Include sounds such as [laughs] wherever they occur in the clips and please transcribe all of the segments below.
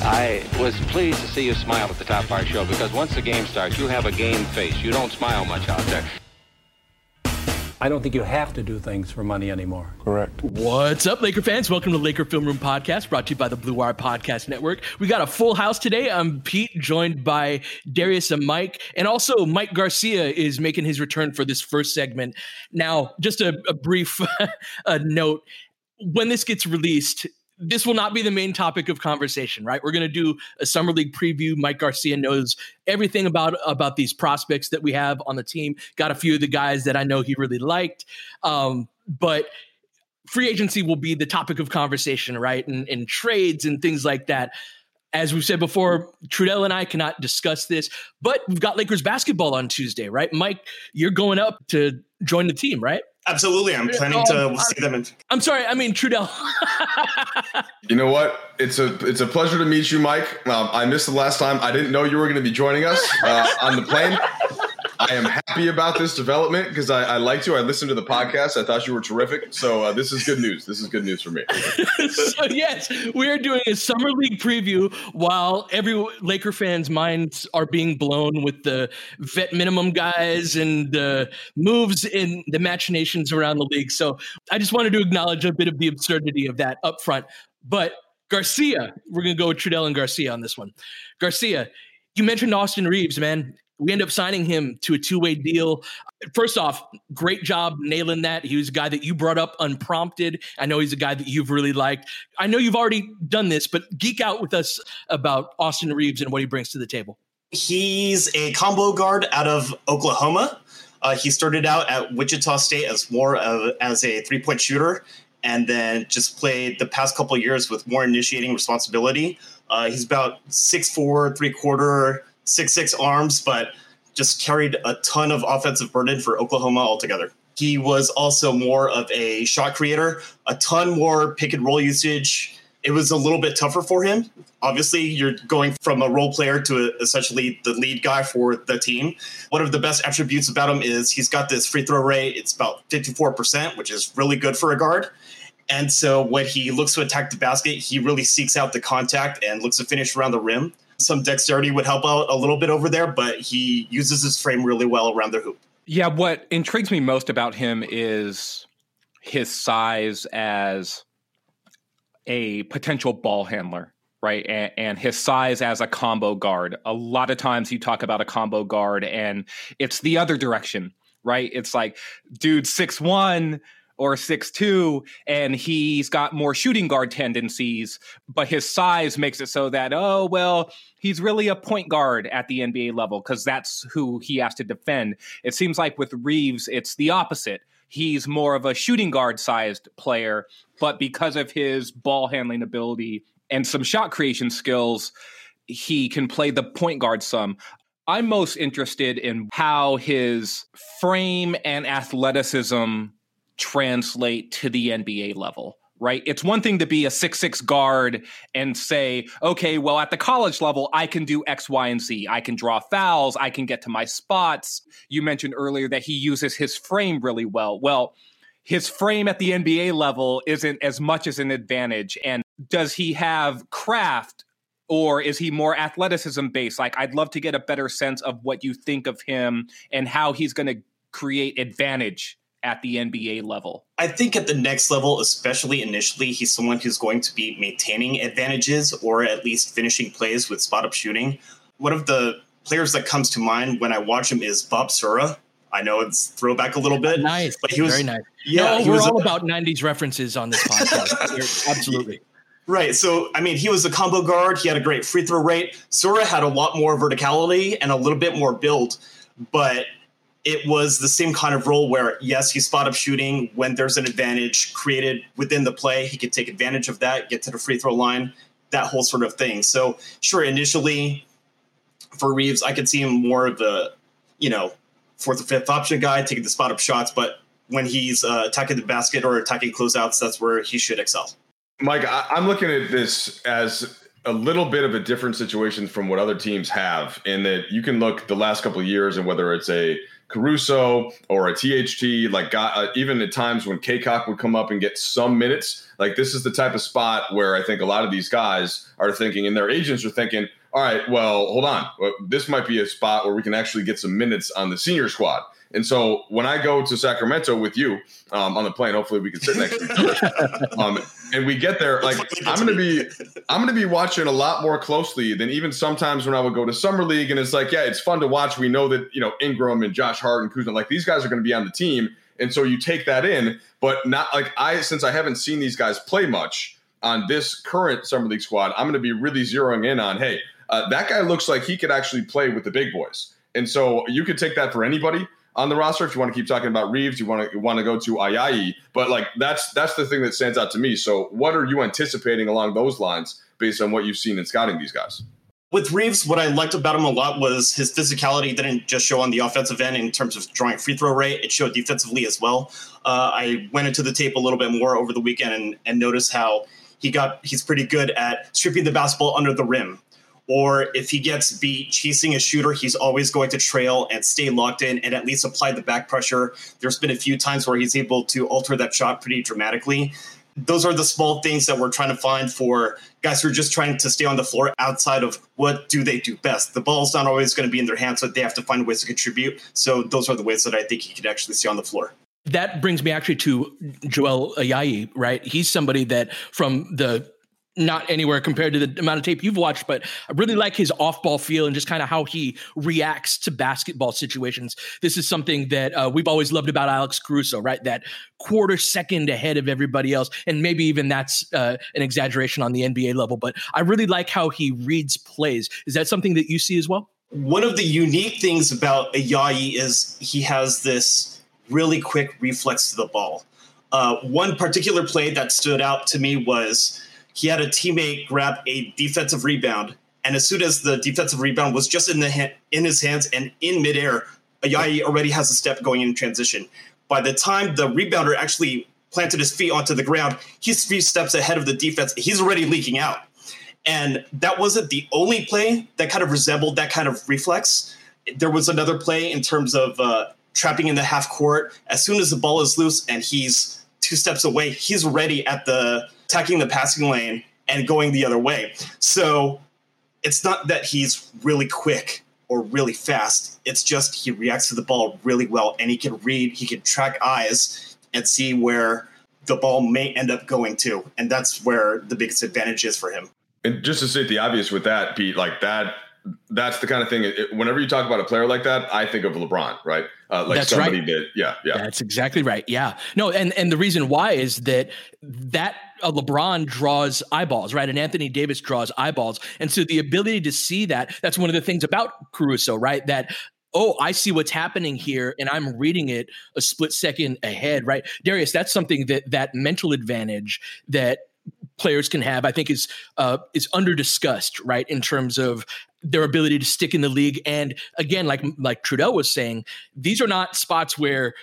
I was pleased to see you smile at the top of our show because once the game starts, you have a game face. You don't smile much out there. I don't think you have to do things for money anymore. Correct. What's up, Laker fans? Welcome to Laker Film Room Podcast, brought to you by the Blue Wire Podcast Network. We got a full house today. I'm Pete, joined by Darius and Mike, and also Mike Garcia is making his return for this first segment. Now, just a, a brief a [laughs] uh, note: when this gets released, this will not be the main topic of conversation, right? We're going to do a summer league preview. Mike Garcia knows everything about about these prospects that we have on the team. Got a few of the guys that I know he really liked, um, but free agency will be the topic of conversation, right? And, and trades and things like that. As we've said before, Trudell and I cannot discuss this, but we've got Lakers basketball on Tuesday, right? Mike, you're going up to join the team, right? Absolutely, I'm planning to see them. In- I'm sorry, I mean Trudell. you know what? It's a it's a pleasure to meet you, Mike. Um, I missed the last time. I didn't know you were going to be joining us uh, on the plane. I am happy about this development because I, I liked you. I listened to the podcast. I thought you were terrific. So uh, this is good news. This is good news for me. [laughs] so yes, we are doing a summer league preview while every Laker fans' minds are being blown with the vet minimum guys and the moves in the machinations around the league. So I just wanted to acknowledge a bit of the absurdity of that up front. But Garcia, we're going to go with Trudell and Garcia on this one. Garcia, you mentioned Austin Reaves, man we end up signing him to a two way deal. First off, great job nailing that. He was a guy that you brought up unprompted. I know he's a guy that you've really liked. I know you've already done this, but geek out with us about Austin Reaves and what he brings to the table. He's a combo guard out of Oklahoma. Uh, he started out at Wichita State as more of as a three point shooter, and then just played the past couple years with more initiating responsibility. Uh, he's about six four, three quarter six six arms, but just carried a ton of offensive burden for Oklahoma altogether. He was also more of a shot creator, a ton more pick and roll usage. It was a little bit tougher for him. Obviously, you're going from a role player to essentially the lead guy for the team. One of the best attributes about him is he's got this free throw rate. It's about 54%, which is really good for a guard. And so when he looks to attack the basket, he really seeks out the contact and looks to finish around the rim some dexterity would help out a little bit over there, but he uses his frame really well around the hoop. Yeah, what intrigues me most about him is his size as a potential ball handler, right? And, and, his size as a combo guard. A lot of times you talk about a combo guard and it's the other direction, right? It's like, dude, six one or six two, and he's got more shooting guard tendencies, but his size makes it so that, oh, well, he's really a point guard at the NBA level because that's who he has to defend. It seems like with Reaves, it's the opposite. He's more of a shooting guard sized player, but because of his ball handling ability and some shot creation skills, he can play the point guard some. I'm most interested in how his frame and athleticism translate to the NBA level. right? It's one thing to be a six six guard and say, okay, well, at the college level, I can do X, Y, and Z. I can draw fouls. I can get to my spots. You mentioned earlier that he uses his frame really well. Well, his frame at the NBA level isn't as much as an advantage. And does he have craft or is he more athleticism based? Like, I'd love to get a better sense of what you think of him and how he's going to create advantage at the NBA level? I think at the next level, especially initially, he's someone who's going to be maintaining advantages or at least finishing plays with spot up shooting. One of the players that comes to mind when I watch him is Bob Sura. I know it's throwback a little bit. Nice. But he was very nice. Yeah, no, we're all a, about 90s references on this podcast. [laughs] Absolutely. Right. So, I mean, he was a combo guard. He had a great free throw rate. Sura had a lot more verticality and a little bit more build, but it was the same kind of role where yes he's spot up shooting when there's an advantage created within the play. He could take advantage of that get to the free throw line that whole sort of thing. So sure initially for reaves i could see him more of the you know fourth or fifth option guy taking the spot up shots but when he's uh, attacking the basket or attacking closeouts that's where he should excel. Mike I- i'm looking at this as a little bit of a different situation from what other teams have in that you can look the last couple of years and whether it's a Caruso or a THT, like got, uh, even at times when Cacok would come up and get some minutes, like this is the type of spot where I think a lot of these guys are thinking, and their agents are thinking, all right, well, hold on, this might be a spot where we can actually get some minutes on the senior squad. And so when I go to Sacramento with you um, on the plane, hopefully we can sit next to each other. [laughs] Um, and we get there, like I'm going to be, I'm going to be watching a lot more closely than even sometimes when I would go to summer league. And it's like, yeah, it's fun to watch. We know that you know Ingram and Josh Hart and Kuzma, like these guys are going to be on the team, and so you take that in. But not like I, since I haven't seen these guys play much on this current summer league squad, I'm going to be really zeroing in on, hey, uh, that guy looks like he could actually play with the big boys. And so you could take that for anybody on the roster. If you want to keep talking about Reaves, you want to want to go to Ayayi, but like that's that's the thing that stands out to me. So, what are you anticipating along those lines based on what you've seen in scouting these guys? With Reaves, what I liked about him a lot was his physicality didn't just show on the offensive end in terms of drawing free throw rate; it showed defensively as well. Uh, I went into the tape a little bit more over the weekend and, and noticed how he got he's pretty good at stripping the basketball under the rim or if he gets beat chasing a shooter, he's always going to trail and stay locked in and at least apply the back pressure. There's been a few times where he's able to alter that shot pretty dramatically. Those are the small things that we're trying to find for guys who are just trying to stay on the floor outside of what do they do best. The ball's not always going to be in their hands, so they have to find ways to contribute. So those are the ways that I think he could actually stay on the floor that brings me actually to Joel Ayayi, right? He's somebody that from the not anywhere compared to the amount of tape you've watched, but I really like his off ball feel and just kind of how he reacts to basketball situations. This is something that uh, we've always loved about Alex Caruso, right? That quarter second ahead of everybody else. And maybe even that's uh, an exaggeration on the NBA level, but I really like how he reads plays. Is that something that you see as well? One of the unique things about Ayayi is he has this really quick reflex to the ball. Uh, one particular play that stood out to me was he had a teammate grab a defensive rebound, and as soon as the defensive rebound was just in the ha- in his hands and in midair, Ayayi already has a step going in transition. By the time the rebounder actually planted his feet onto the ground, he's three steps ahead of the defense. He's already leaking out. And that wasn't the only play that kind of resembled that kind of reflex. There was another play in terms of uh, trapping in the half court. As soon as the ball is loose and he's two steps away, he's ready at the attacking the passing lane and going the other way. So it's not that he's really quick or really fast. It's just he reacts to the ball really well and he can read, he can track eyes and see where the ball may end up going to. And that's where the biggest advantage is for him. And just to state the obvious with that, Pete, like that that's the kind of thing. It, whenever you talk about a player like that, I think of LeBron, right? Uh, like that's somebody right. that, yeah, yeah. That's exactly right. Yeah. No, and and the reason why is that that uh, LeBron draws eyeballs, right? And Anthony Davis draws eyeballs, and so the ability to see that that's one of the things about Caruso, right? That oh, I see what's happening here, and I'm reading it a split second ahead, right? Darius, that's something that that mental advantage that players can have, I think is uh, is under discussed, right? In terms of their ability to stick in the league, and again, like like Trudell was saying, these are not spots where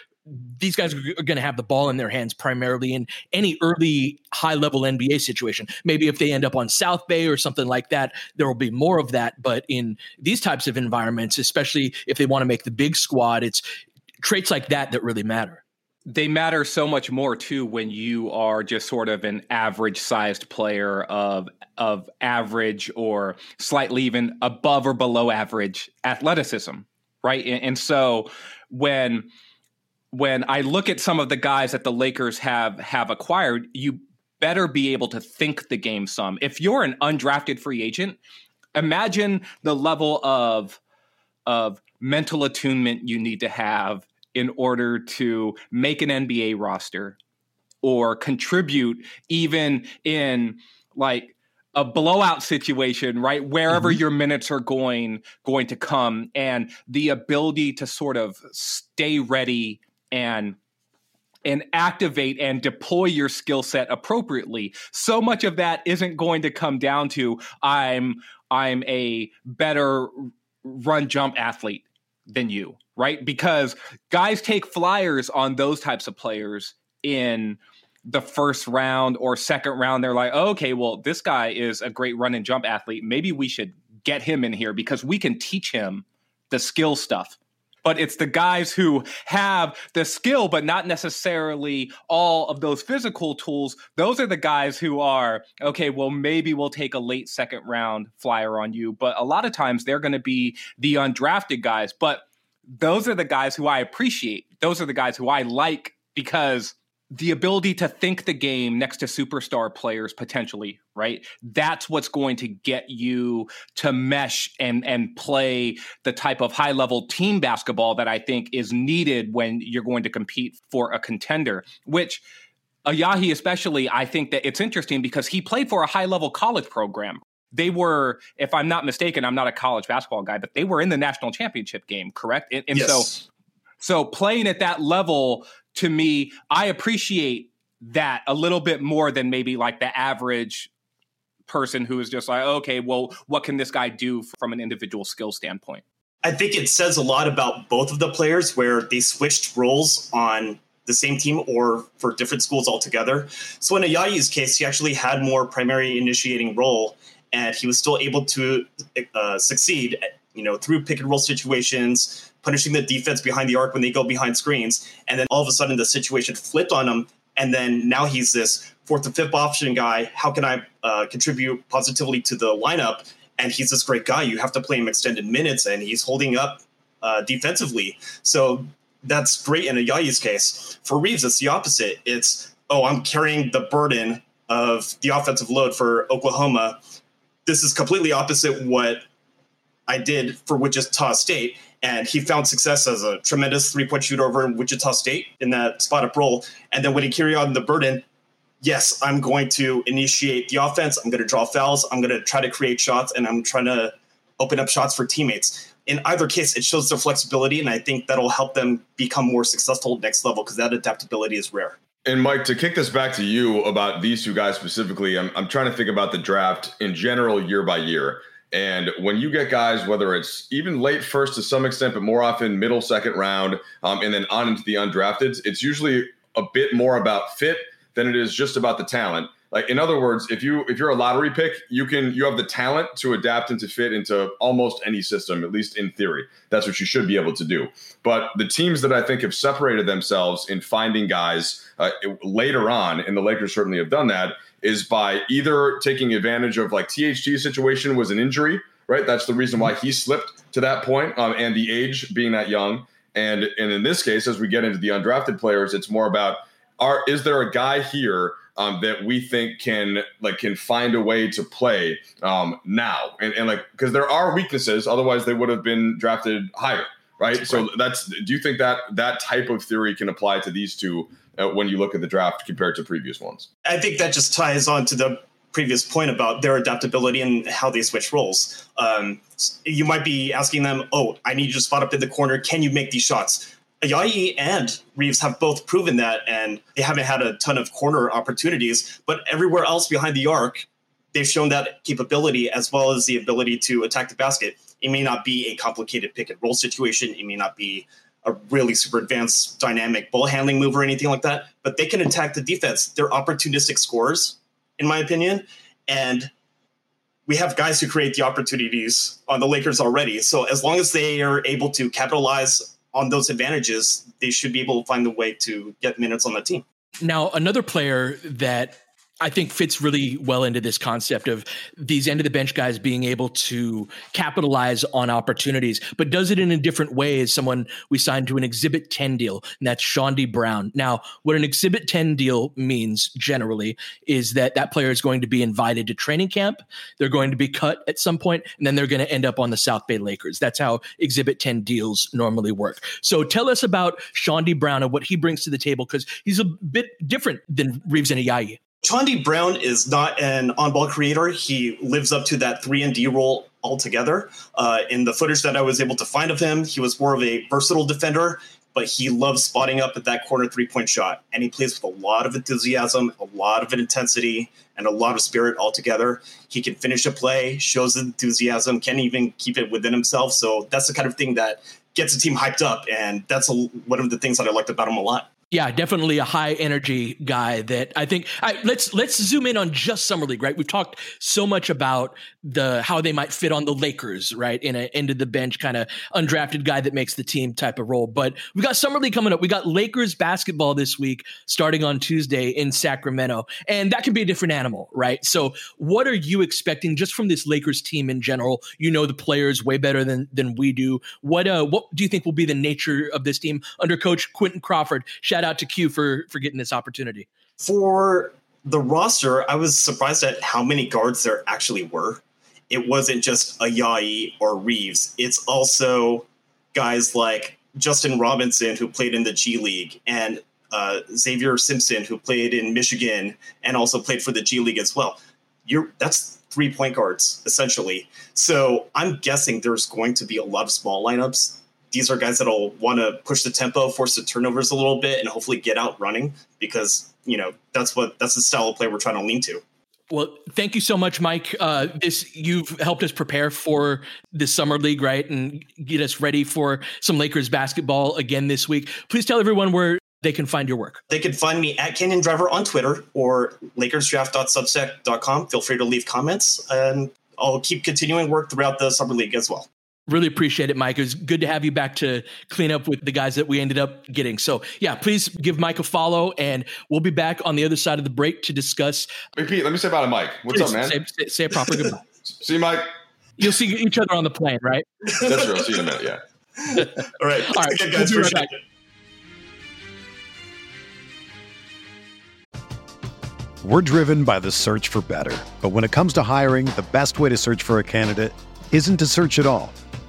these guys are going to have the ball in their hands primarily in any early high level NBA situation. Maybe if they end up on South Bay or something like that, there will be more of that. But in these types of environments, especially if they want to make the big squad, it's traits like that that really matter. They matter so much more too when you are just sort of an average sized player of of average or slightly even above or below average athleticism, right? And, and so when when I look at some of the guys that the Lakers have have acquired, you better be able to think the game some. If you're an undrafted free agent, imagine the level of of mental attunement you need to have in order to make an NBA roster or contribute even in like a blowout situation right wherever mm-hmm. your minutes are going going to come and the ability to sort of stay ready and and activate and deploy your skill set appropriately. So much of that isn't going to come down to I'm I'm a better run jump athlete than you, right? Because guys take flyers on those types of players in the first round or second round. They're like, oh, okay, well, this guy is a great run and jump athlete. Maybe we should get him in here because we can teach him the skill stuff but it's the guys who have the skill, but not necessarily all of those physical tools. Those are the guys who are, okay, well, maybe we'll take a late second round flyer on you. But a lot of times they're going to be the undrafted guys. But those are the guys who I appreciate. Those are the guys who I like because the ability to think the game next to superstar players potentially right? That's what's going to get you to mesh and and play the type of high level team basketball that i think is needed when you're going to compete for a contender which Ayayi especially i think that it's interesting because he played for a high level college program. They were if i'm not mistaken i'm not a college basketball guy but they were in the national championship game correct? And, and yes. so so playing at that level to me, I appreciate that a little bit more than maybe like the average person who is just like, okay, well, what can this guy do from an individual skill standpoint? I think it says a lot about both of the players where they switched roles on the same team or for different schools altogether. So in Ayayi's case, he actually had more primary initiating role, and he was still able to uh, succeed, you know, through pick and roll situations, punishing the defense behind the arc when they go behind screens. And then all of a sudden the situation flipped on him. And then now he's this fourth or fifth option guy. How can I uh, contribute positively to the lineup? And he's this great guy. You have to play him extended minutes, and he's holding up uh, defensively. So that's great in a Ayayi's case. For Reaves, it's the opposite. It's, oh, I'm carrying the burden of the offensive load for Oklahoma. This is completely opposite what I did for Wichita State and he found success as a tremendous three point shooter over in Wichita State in that spot up role. And then when he carried on the burden, yes, I'm going to initiate the offense. I'm going to draw fouls. I'm going to try to create shots, and I'm trying to open up shots for teammates. In either case, it shows their flexibility, and I think that'll help them become more successful next level because that adaptability is rare. And Mike, to kick this back to you about these two guys specifically, I'm, I'm trying to think about the draft in general year by year. And when you get guys, whether it's even late first to some extent, but more often middle second round, um, and then on into the undrafted, it's usually a bit more about fit than it is just about the talent. Like in other words, if you if you're a lottery pick, you can you have the talent to adapt and to fit into almost any system, at least in theory. That's what you should be able to do. But the teams that I think have separated themselves in finding guys uh, later on, and the Lakers certainly have done that, is by either taking advantage of like THT situation was an injury, right? That's the reason why he slipped to that point, um, and the age being that young. And and in this case, as we get into the undrafted players, it's more about are is there a guy here um, that we think can like can find a way to play um, now and, and like because there are weaknesses, otherwise they would have been drafted higher, right? So that's do you think that that type of theory can apply to these two when you look at the draft compared to previous ones. I think that just ties on to the previous point about their adaptability and how they switch roles. Um, you might be asking them, "Oh, I need you to spot up in the corner. Can you make these shots?" Ayayi and Reaves have both proven that, and they haven't had a ton of corner opportunities. But everywhere else behind the arc, they've shown that capability as well as the ability to attack the basket. It may not be a complicated pick and roll situation. It may not be a really super advanced dynamic ball handling move or anything like that, but they can attack the defense. They're opportunistic scorers, in my opinion. And we have guys who create the opportunities on the Lakers already. So as long as they are able to capitalize on those advantages, they should be able to find a way to get minutes on the team. Now, another player that I think fits really well into this concept of these end of the bench guys being able to capitalize on opportunities, but does it in a different way as someone we signed to an Exhibit 10 deal, and that's Chaundee Brown. Now, what an Exhibit 10 deal means generally is that that player is going to be invited to training camp, they're going to be cut at some point, and then they're going to end up on the South Bay Lakers. That's how Exhibit 10 deals normally work. So tell us about Chaundee Brown and what he brings to the table because he's a bit different than Reaves and Ayayi. Chaundee Brown is not an on-ball creator. He lives up to that three and D role altogether. Uh, in the footage that I was able to find of him, he was more of a versatile defender, but he loves spotting up at that corner three-point shot, and he plays with a lot of enthusiasm, a lot of intensity, and a lot of spirit altogether. He can finish a play, shows enthusiasm, can even keep it within himself. So that's the kind of thing that gets a team hyped up, and that's a, one of the things that I liked about him a lot. Yeah, definitely a high energy guy that I think I, let's let's zoom in on just summer league, right? We've talked so much about the how they might fit on the Lakers, right? In an end of the bench kind of undrafted guy that makes the team type of role. But we got summer league coming up. We got Lakers basketball this week starting on Tuesday in Sacramento, and that can be a different animal, right? So, what are you expecting just from this Lakers team in general? You know the players way better than than we do. What uh what do you think will be the nature of this team under Coach Quentin Crawford? Shout out to Q for for getting this opportunity. For the roster, I was surprised at how many guards there actually were. It wasn't just Ayayi or Reaves. It's also guys like Justin Robinson, who played in the G League, and uh, Xavier Simpson, who played in Michigan and also played for the G League as well. You're that's three point guards essentially. So I'm guessing there's going to be a lot of small lineups these are guys that'll want to push the tempo, force the turnovers a little bit, and hopefully get out running because you know that's what that's the style of play we're trying to lean to. Well, thank you so much, Mike. Uh, this you've helped us prepare for the summer league, right, and get us ready for some Lakers basketball again this week. Please tell everyone where they can find your work. They can find me at Canyon Driver on Twitter or LakersDraft.substack.com. Feel free to leave comments, and I'll keep continuing work throughout the summer league as well. Really appreciate it, Mike. It was good to have you back to clean up with the guys that we ended up getting. So, yeah, please give Mike a follow, and we'll be back on the other side of the break to discuss. Hey, Pete, let me say about it, Mike. What's up, man? Say, say, say a proper goodbye. [laughs] see you, Mike. You'll see each other on the plane, right? That's real. See you in a minute. Yeah. [laughs] All right. All right. guys. We'll right We're driven by the search for better. But when it comes to hiring, the best way to search for a candidate isn't to search at all.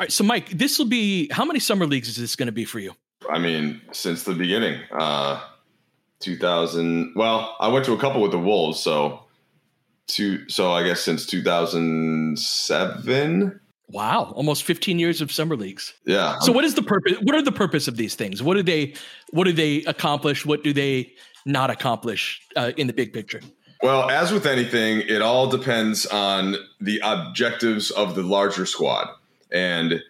Right, so Mike, this will be how many summer leagues is this going to be for you? I mean, since the beginning. Uh, 2000. Well, I went to a couple with the Wolves, so two. So I guess since 2007. Wow, almost 15 years of summer leagues. Yeah. So what is the purpose? What are the purpose of these things? What do they? What do they accomplish? What do they not accomplish uh, in the big picture? Well, as with anything, it all depends on the objectives of the larger squad. And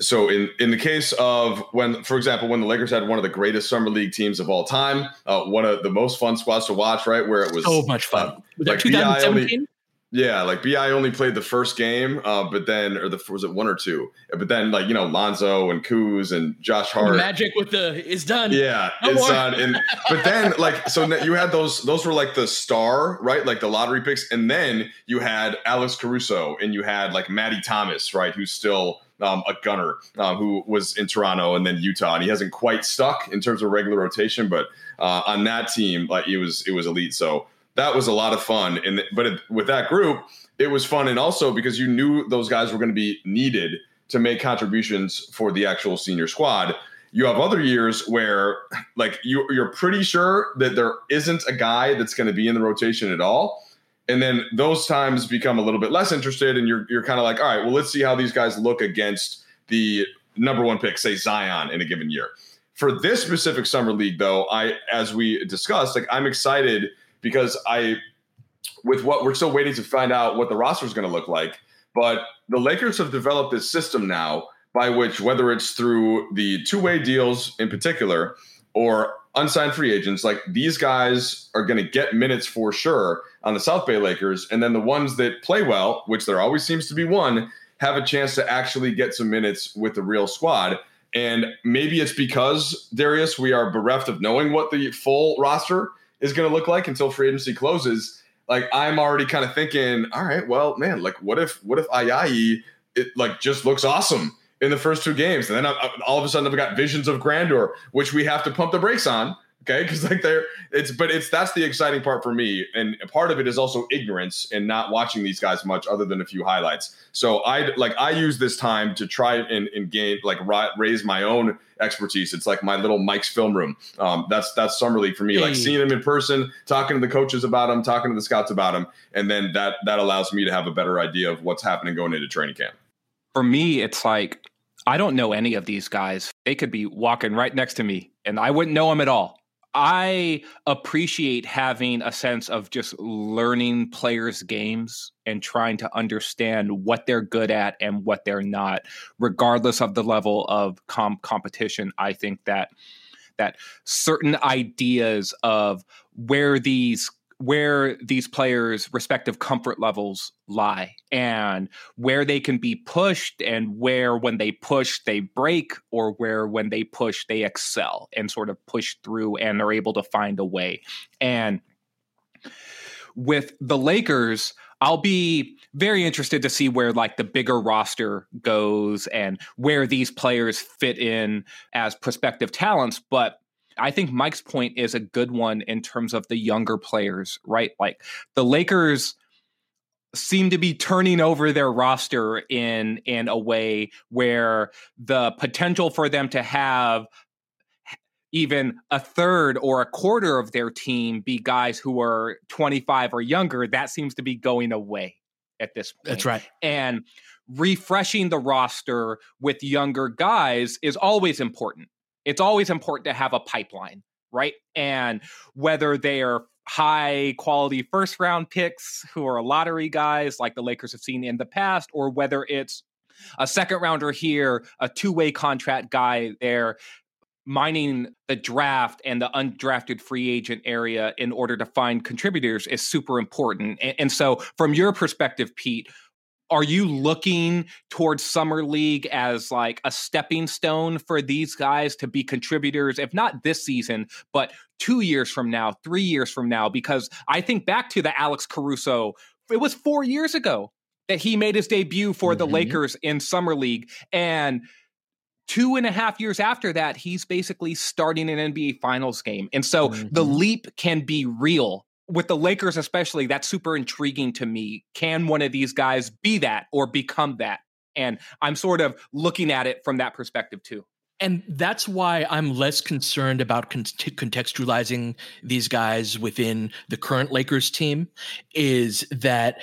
so in in the case of when for example when the lakers had one of the greatest summer league teams of all time uh, one of the most fun squads to watch right where it was so much fun. uh, was like 2017 yeah, like Bi only played the first game, uh, but then or the was it one or two? But then like you know Lonzo and Kuz and Josh Hart, magic with the is done. Yeah, no it's more. done. And but then like so you had those those were like the star right, like the lottery picks, and then you had Alex Caruso and you had like Maddie Thomas right, who's still um, a gunner um, who was in Toronto and then Utah, and he hasn't quite stuck in terms of regular rotation, but uh, on that team, like it was it was elite. So that was a lot of fun. And but it, with that group, it was fun, and also because you knew those guys were going to be needed to make contributions for the actual senior squad. You have other years where, like, you, you're pretty sure that there isn't a guy that's going to be in the rotation at all. And then those times become a little bit less interested, and you're you're kind of like, all right, well, let's see how these guys look against the number one pick, say Zion, in a given year. For this specific summer league, though, I as we discussed, like I'm excited because I, with what we're still waiting to find out what the roster is going to look like, but the Lakers have developed this system now by which, whether it's through the two way deals in particular or unsigned free agents, like these guys are going to get minutes for sure on the South Bay Lakers. And then the ones that play well, which there always seems to be one, have a chance to actually get some minutes with the real squad. And maybe it's because, Darius, we are bereft of knowing what the full roster is going to look like until free agency closes. Like I'm already kind of thinking, all right, well, man, like what if what if Ayayi it like just looks awesome in the first two games, and then I, all of a sudden I've got visions of grandeur, which we have to pump the brakes on Okay, because like they're it's but it's that's the exciting part for me, and part of it is also ignorance and not watching these guys much other than a few highlights. So I like I use this time to try and, and gain like raise my own expertise. It's like my little Mike's film room. Um, that's that's summer league for me. Hey. Like seeing him in person, talking to the coaches about him, talking to the scouts about him, and then that that allows me to have a better idea of what's happening going into training camp. For me, it's like I don't know any of these guys. They could be walking right next to me, and I wouldn't know them at all. I appreciate having a sense of just learning players' games and trying to understand what they're good at and what they're not, regardless of the level of com- competition. I think that that certain ideas of where these where these players' respective comfort levels lie and where they can be pushed and where when they push they break or where when they push they excel and sort of push through and are able to find a way. And with the Lakers, I'll be very interested to see where like the bigger roster goes and where these players fit in as prospective talents. But I think Mike's point is a good one in terms of the younger players, right? Like the Lakers seem to be turning over their roster in in a way where the potential for them to have even a third or a quarter of their team be guys who are 25 or younger that seems to be going away at this point. That's right. And refreshing the roster with younger guys is always important it's always important to have a pipeline, right? And whether they are high quality first round picks who are lottery guys like the Lakers have seen in the past, or whether it's a second rounder here, a two way contract guy there, mining the draft and the undrafted free agent area in order to find contributors is super important. And, and so, from your perspective, Pete, are you looking towards summer league as like a stepping stone for these guys to be contributors if not this season but 2 years from now 3 years from now because i think back to the alex caruso it was 4 years ago that he made his debut for mm-hmm. the lakers in summer league and two and a half years after that he's basically starting an nba finals game and so mm-hmm. the leap can be real with the Lakers, especially, that's super intriguing to me. Can one of these guys be that or become that? And I'm sort of looking at it from that perspective too. And that's why I'm less concerned about con- contextualizing these guys within the current Lakers team is that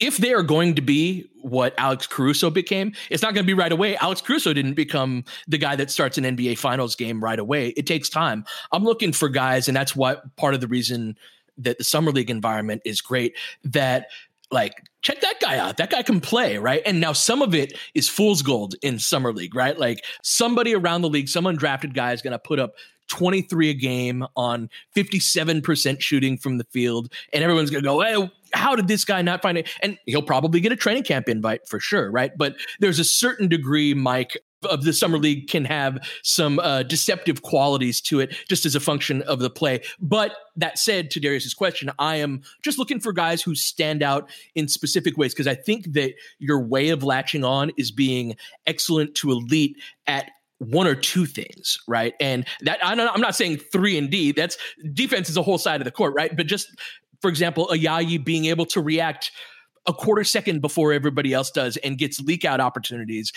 if they are going to be what Alex Caruso became, it's not going to be right away. Alex Caruso didn't become the guy that starts an NBA Finals game right away. It takes time. I'm looking for guys, and that's what part of the reason that the summer league environment is great. That like check that guy out. That guy can play, right? And now some of it is fool's gold in summer league, right? Like somebody around the league, some undrafted guy is going to put up 23 a game on 57% shooting from the field and everyone's going to go, "Hey, how did this guy not find it?" And he'll probably get a training camp invite for sure, right? But there's a certain degree, Mike, of the summer league can have some uh, deceptive qualities to it just as a function of the play but that said to darius's question i am just looking for guys who stand out in specific ways because i think that your way of latching on is being excellent to elite at one or two things, right? And that I'm not saying three and D. That's defense is a whole side of the court, right? But just for example, Ayayi being able to react a quarter second before everybody else does and gets leak out opportunities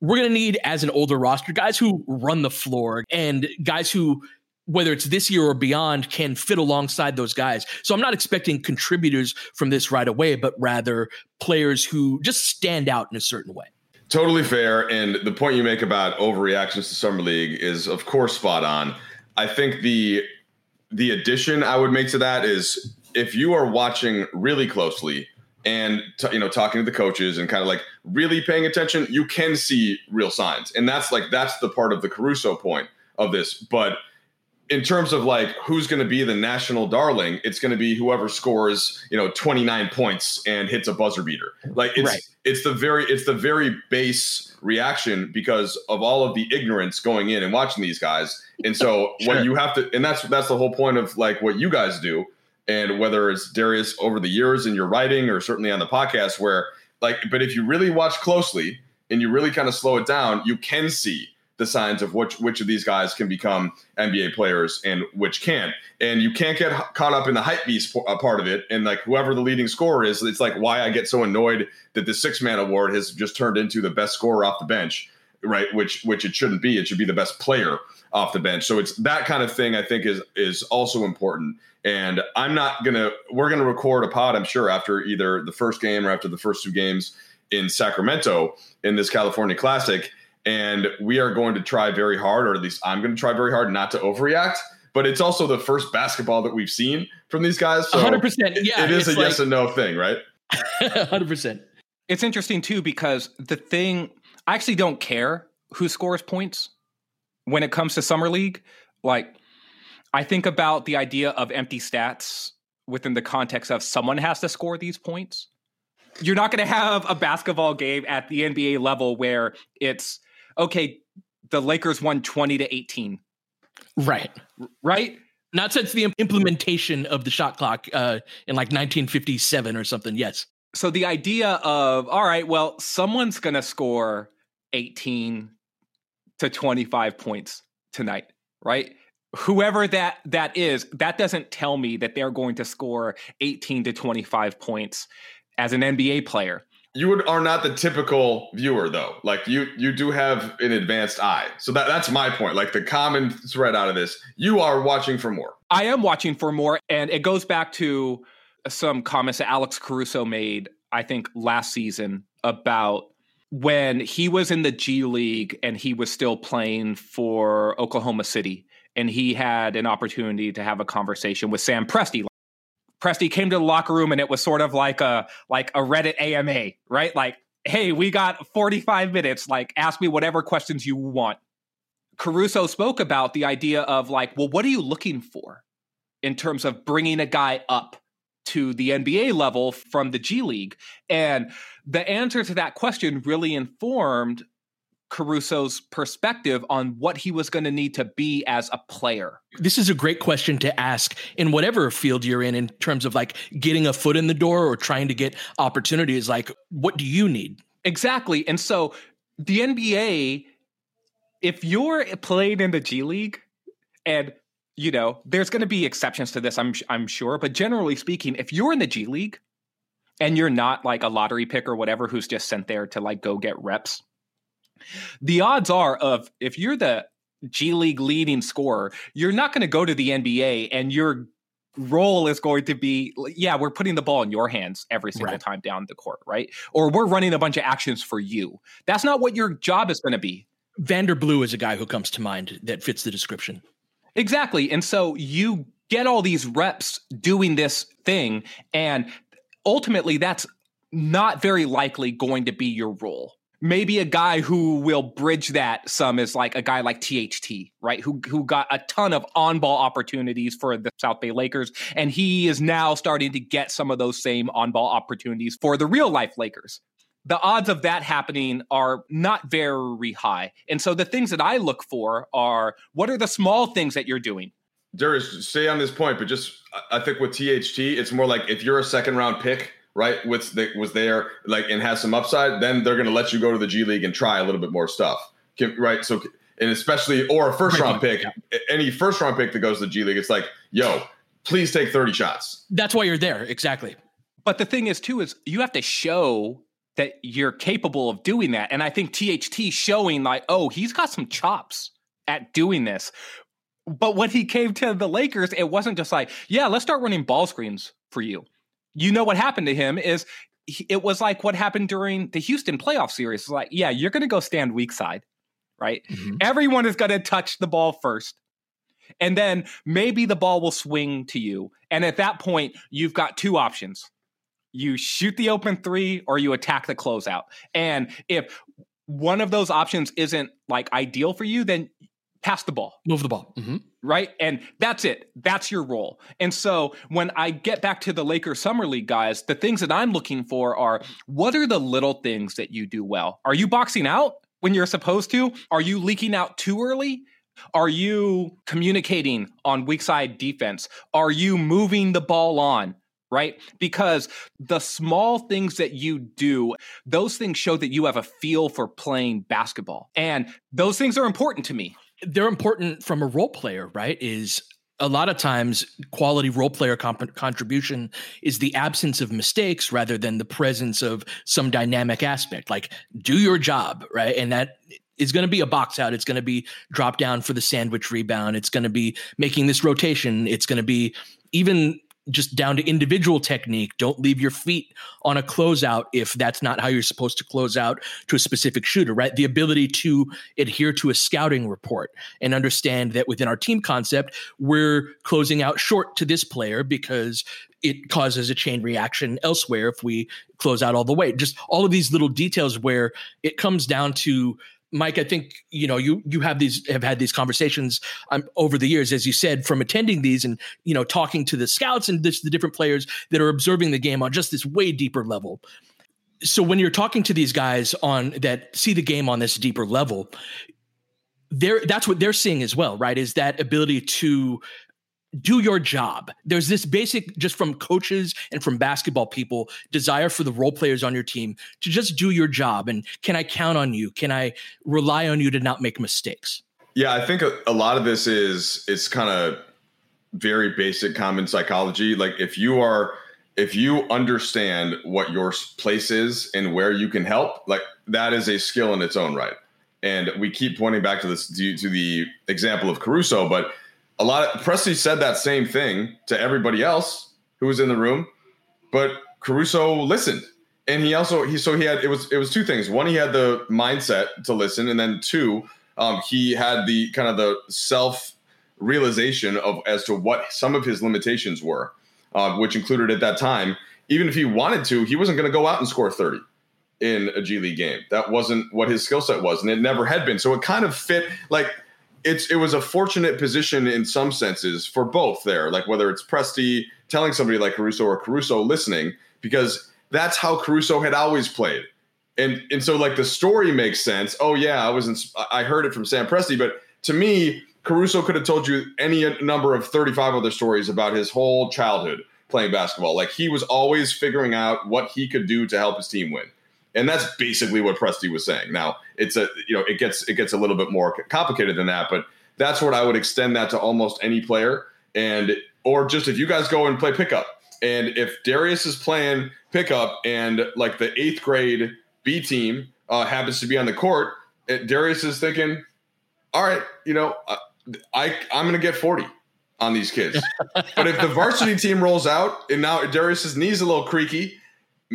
we're going to need as an older roster guys who run the floor and guys who whether it's this year or beyond can fit alongside those guys. So I'm not expecting contributors from this right away but rather players who just stand out in a certain way. Totally fair and the point you make about overreactions to summer league is of course spot on. I think the the addition I would make to that is if you are watching really closely and t- you know talking to the coaches and kind of like really paying attention you can see real signs and that's like that's the part of the caruso point of this but in terms of like who's going to be the national darling it's going to be whoever scores you know 29 points and hits a buzzer beater like it's right. it's the very it's the very base reaction because of all of the ignorance going in and watching these guys and so sure. what you have to and that's that's the whole point of like what you guys do and whether it's Darius over the years in your writing or certainly on the podcast, where like, but if you really watch closely and you really kind of slow it down, you can see the signs of which which of these guys can become NBA players and which can't. And you can't get caught up in the hype beast uh, part of it. And like whoever the leading scorer is, it's like why I get so annoyed that the six man award has just turned into the best scorer off the bench, right? Which which it shouldn't be. It should be the best player off the bench. So it's that kind of thing. I think is is also important. And I'm not gonna. We're gonna record a pod. I'm sure after either the first game or after the first two games in Sacramento in this California Classic. And we are going to try very hard, or at least I'm going to try very hard not to overreact. But it's also the first basketball that we've seen from these guys. So 100%. Yeah. It is a like, yes and no thing, right? [laughs] 100%. It's interesting, too, because the thing, I actually don't care who scores points when it comes to Summer League. Like, I think about the idea of empty stats within the context of someone has to score these points. You're not going to have a basketball game at the NBA level where it's okay, the Lakers won 20 to 18. Right. Right? Not since the implementation of the shot clock uh, in like 1957 or something. Yes. So the idea of, all right, well, someone's going to score 18 to 25 points tonight, right? Whoever that that is that doesn't tell me that they're going to score 18 to 25 points as an NBA player. You are not the typical viewer though. Like you you do have an advanced eye. So that that's my point. Like the common thread out of this you are watching for more. I am watching for more and it goes back to some comments that alex caruso made i think last season about when he was in the g league and he was still playing for oklahoma city and he had an opportunity to have a conversation with Sam Presti. Presti came to the locker room and it was sort of like a like a Reddit AMA, right? Like, hey, we got 45 minutes. Like, ask me whatever questions you want. Caruso spoke about the idea of like, well, what are you looking for in terms of bringing a guy up to the NBA level from the G League? And the answer to that question really informed Caruso's perspective on what he was going to need to be as a player? This is a great question to ask in whatever field you're in, in terms of like getting a foot in the door or trying to get opportunities. Like, what do you need? Exactly. And so the NBA, if you're playing in the G League and you know, there's going to be exceptions to this, I'm I'm sure, but generally speaking, if you're in the G League and you're not like a lottery pick or whatever who's just sent there to like go get reps, The odds are of if you're the G League leading scorer, you're not going to go to the NBA and your role is going to be yeah, we're putting the ball in your hands every single right. time down the court, right? Or we're running a bunch of actions for you. That's not what your job is going to be. Vander Blue is a guy who comes to mind that fits the description. Exactly. And so you get all these reps doing this thing and ultimately that's not very likely going to be your role maybe a guy who will bridge that some is like a guy like THT, right? Who who got a ton of on-ball opportunities for the South Bay Lakers and he is now starting to get some of those same on-ball opportunities for the real life Lakers. The odds of that happening are not very high. And so the things that I look for are what are the small things that you're doing? Darius, stay on this point, but just I think with THT, it's more like if you're a second round pick right, With the, was there like and has some upside, then they're going to let you go to the G League and try a little bit more stuff, right? So and especially or a first round pick, any first round pick that goes to the G League, it's like, yo, please take thirty shots. That's why you're there, exactly. But the thing is, too, is you have to show that you're capable of doing that, and I think THT showing like, oh, he's got some chops at doing this. But when he came to the Lakers, it wasn't just like, yeah, let's start running ball screens for you you know what happened to him is it was like what happened during the Houston playoff series. It's like, yeah, you're going to go stand weak side, right? Mm-hmm. Everyone is going to touch the ball first. And then maybe the ball will swing to you. And at that point, you've got two options. You shoot the open three or you attack the closeout. And if one of those options isn't like ideal for you, then pass the ball, move the ball. Mm-hmm. Right. And that's it. That's your role. And so when I get back to the Lakers Summer League guys, the things that I'm looking for are what are the little things that you do well? Are you boxing out when you're supposed to? Are you leaking out too early? Are you communicating on weak side defense? Are you moving the ball on? Right? Because the small things that you do, those things show that you have a feel for playing basketball. And those things are important to me they're important from a role player, right? Is a lot of times quality role player comp- contribution is the absence of mistakes rather than the presence of some dynamic aspect like do your job right? And that is going to be a box out. It's going to be drop down for the sandwich rebound. It's going to be making this rotation. It's going to be even just down to individual technique. Don't leave your feet on a closeout if that's not how you're supposed to close out to a specific shooter, right? The ability to adhere to a scouting report and understand that within our team concept, we're closing out short to this player because it causes a chain reaction elsewhere if we close out all the way. Just all of these little details where it comes down to Mike, I think you know you you have these have had these conversations um, over the years, as you said, from attending these and you know talking to the scouts and this, the different players that are observing the game on just this way deeper level. So when you're talking to these guys on that see the game on this deeper level, they're that's what they're seeing as well, right? Is that ability to do your job. There's this basic, just from coaches and from basketball people, desire for the role players on your team to just do your job. And can I count on you? Can I rely on you to not make mistakes? Yeah, I think a, a lot of this is it's kind of very basic common psychology. Like if you are if you understand what your place is and where you can help, like that is a skill in its own right. And we keep pointing back to this to, to the example of Caruso, but a lot of Presti said that same thing to everybody else who was in the room, but Caruso listened. And he also he so he had it was it was two things. One, he had the mindset to listen, and then two, um, he had the kind of the self realization of as to what some of his limitations were, uh, which included at that time, even if he wanted to, he wasn't going to go out and score 30 in a G League game. That wasn't what his skill set was, and it never had been. So it kind of fit like it's it was a fortunate position in some senses for both there, like whether it's Presti telling somebody like Caruso or Caruso listening, because that's how Caruso had always played. And and so like the story makes sense. Oh yeah, I was in, I heard it from Sam Presti, but to me, Caruso could have told you any number of 35 other stories about his whole childhood playing basketball. Like he was always figuring out what he could do to help his team win. And that's basically what Presti was saying. Now it's a you know it gets it gets a little bit more complicated than that, but that's what I would extend that to almost any player. And or just if you guys go and play pickup, and if Darius is playing pickup and like the eighth grade B team uh, happens to be on the court, it, Darius is thinking, all right, you know, uh, I I'm going to get 40 on these kids. [laughs] but if the varsity team rolls out and now Darius's knee's a little creaky,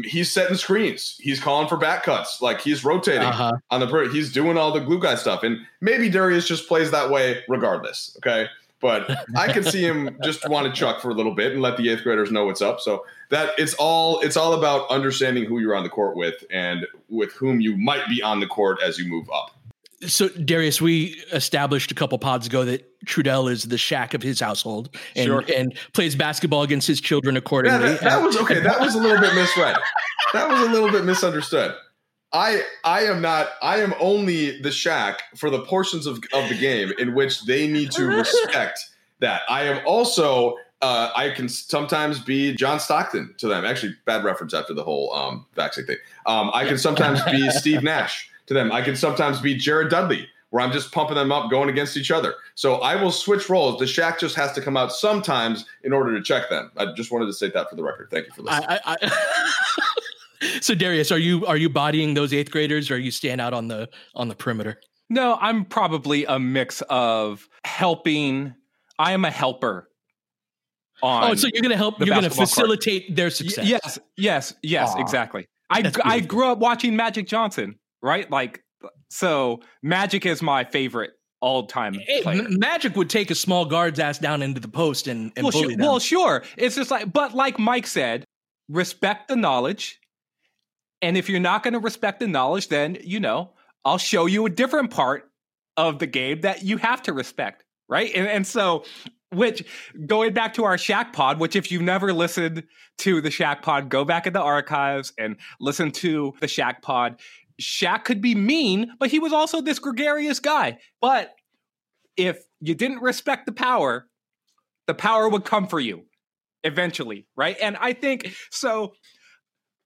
he's setting screens. He's calling for back cuts. Like he's rotating uh-huh. on the he's doing all the glue guy stuff. And maybe Darius just plays that way regardless. Okay. But [laughs] I can see him just want to chuck for a little bit and let the eighth graders know what's up. So that it's all it's all about understanding who you're on the court with and with whom you might be on the court as you move up. So Darius, we established a couple pods ago that Trudell is the Shaq of his household and, sure. and plays basketball against his children accordingly. Yeah, that, that was okay. That was a little bit misread. [laughs] That was a little bit misunderstood. I I am not I am only the Shaq for the portions of, of the game in which they need to respect that. I am also uh, I can sometimes be John Stockton to them. Actually, bad reference after the whole um, vaccine thing. Um, I can sometimes be Steve Nash to them. I can sometimes be Jared Dudley, where I'm just pumping them up, going against each other. So I will switch roles. The Shaq just has to come out sometimes in order to check them. I just wanted to state that for the record. Thank you for listening. I, I, I... [laughs] so Darius, are you are you bodying those eighth graders, or are you stand out on the on the perimeter? No, I'm probably a mix of helping. I am a helper on. oh, so you're going to help. You're going to facilitate court. their success. yes, yes, yes, Aww. exactly. I I grew up watching Magic Johnson right? Like, so Magic is my favorite all time Magic would take a small guard's ass down into the post and, and well, bully sh- them. Well, sure. It's just like, but like Mike said, respect the knowledge. And if you're not going to respect the knowledge, then, you know, I'll show you a different part of the game that you have to respect. Right. And, and so which going back to our Shaq pod, which if you've never listened to the Shaq pod, go back in the archives and listen to the Shaq pod. Shaq could be mean, but he was also this gregarious guy. But if you didn't respect the power, the power would come for you eventually, right? And I think so.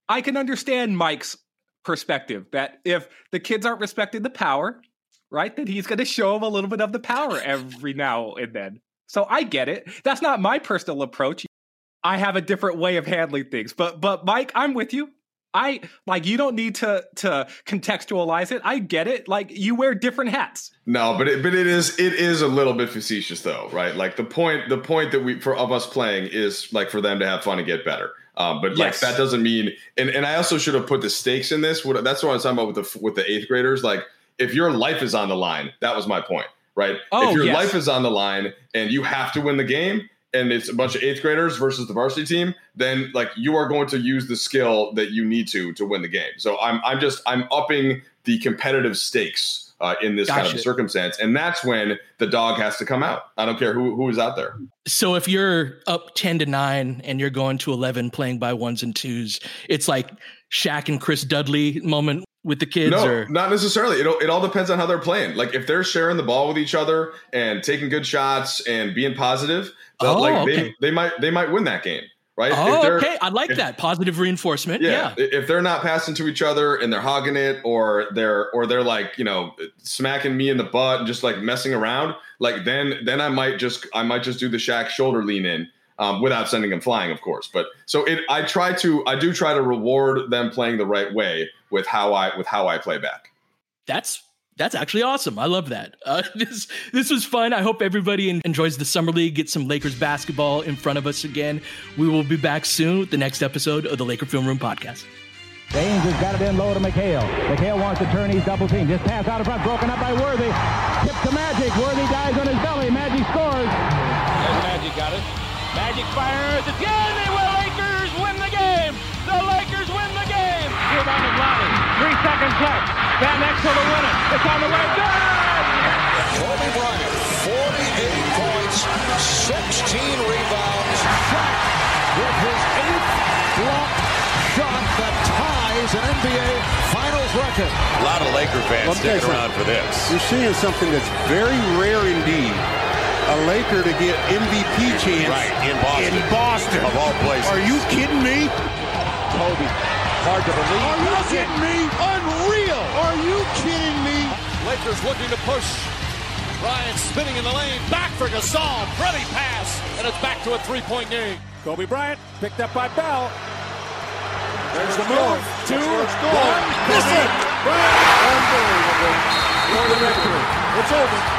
I can understand Mike's perspective that if the kids aren't respecting the power, right, then he's going to show them a little bit of the power every now and then. So I get it. That's not my personal approach. I have a different way of handling things. But but Mike, I'm with you. I like you don't need to to contextualize it. I get it. Like you wear different hats. No, but it, but it is it is a little bit facetious though, right? Like the point the point that we for of us playing is like for them to have fun and get better. Um, but yes. like that doesn't mean and, and I also should have put the stakes in this. What that's what I was talking about with the with the eighth graders. Like if your life is on the line, that was my point, right? Oh, if your yes. life is on the line and you have to win the game, and it's a bunch of eighth graders versus the varsity team, then like you are going to use the skill that you need to to win the game. So I'm I'm just I'm upping the competitive stakes uh, in this gotcha. kind of circumstance, and that's when the dog has to come out. I don't care who who is out there. So if you're up ten to nine and you're going to eleven playing by ones and twos, it's like Shaq and Chris Dudley moment with the kids? No, or? not necessarily. It, it all depends on how they're playing. Like if they're sharing the ball with each other and taking good shots and being positive, oh, like okay. they, they might they might win that game. Right? Oh, okay. I like if, that positive reinforcement. Yeah, yeah, If they're not passing to each other and they're hogging it, or they're or they're like you know smacking me in the butt and just like messing around, like then then I might just I might just do the Shaq shoulder lean in um, without sending them flying, of course. But so it, I try to, I do try to reward them playing the right way with how I, with how I play back. That's that's actually awesome. I love that. Uh, [laughs] this this was fun. I hope everybody enjoys the summer league. Get some Lakers basketball in front of us again. We will be back soon with the next episode of the Laker Film Room podcast. James has got it in low to McHale. McHale wants to turn. He's double team. Just pass out of front, broken up by Worthy. Tip to Magic. Worthy dies on his belly. Fires. It's good. They will. Lakers win the game. The Lakers win the game. Rebound of Lonnie. Three seconds left. Van Exel to win it. It's on the way. Good. Kobe Bryant, 48 points, 16 rebounds. Shot with his eighth block shot that ties an NBA Finals record. A lot of Laker fans sticking around for this. You're seeing something that's very rare indeed a Laker to get MVP chance right, in Boston. In Boston. Of all places. Are you kidding me? Kobe. Hard to believe. Are you kidding me? Unreal. Are you kidding me? Lakers looking to push. Ryan spinning in the lane. Back for Gasol. Pretty pass. And it's back to a three-point game. Kobe Bryant picked up by Bell. There's the move. Two, one. Miss it. Unbelievable. For the victory. It's over.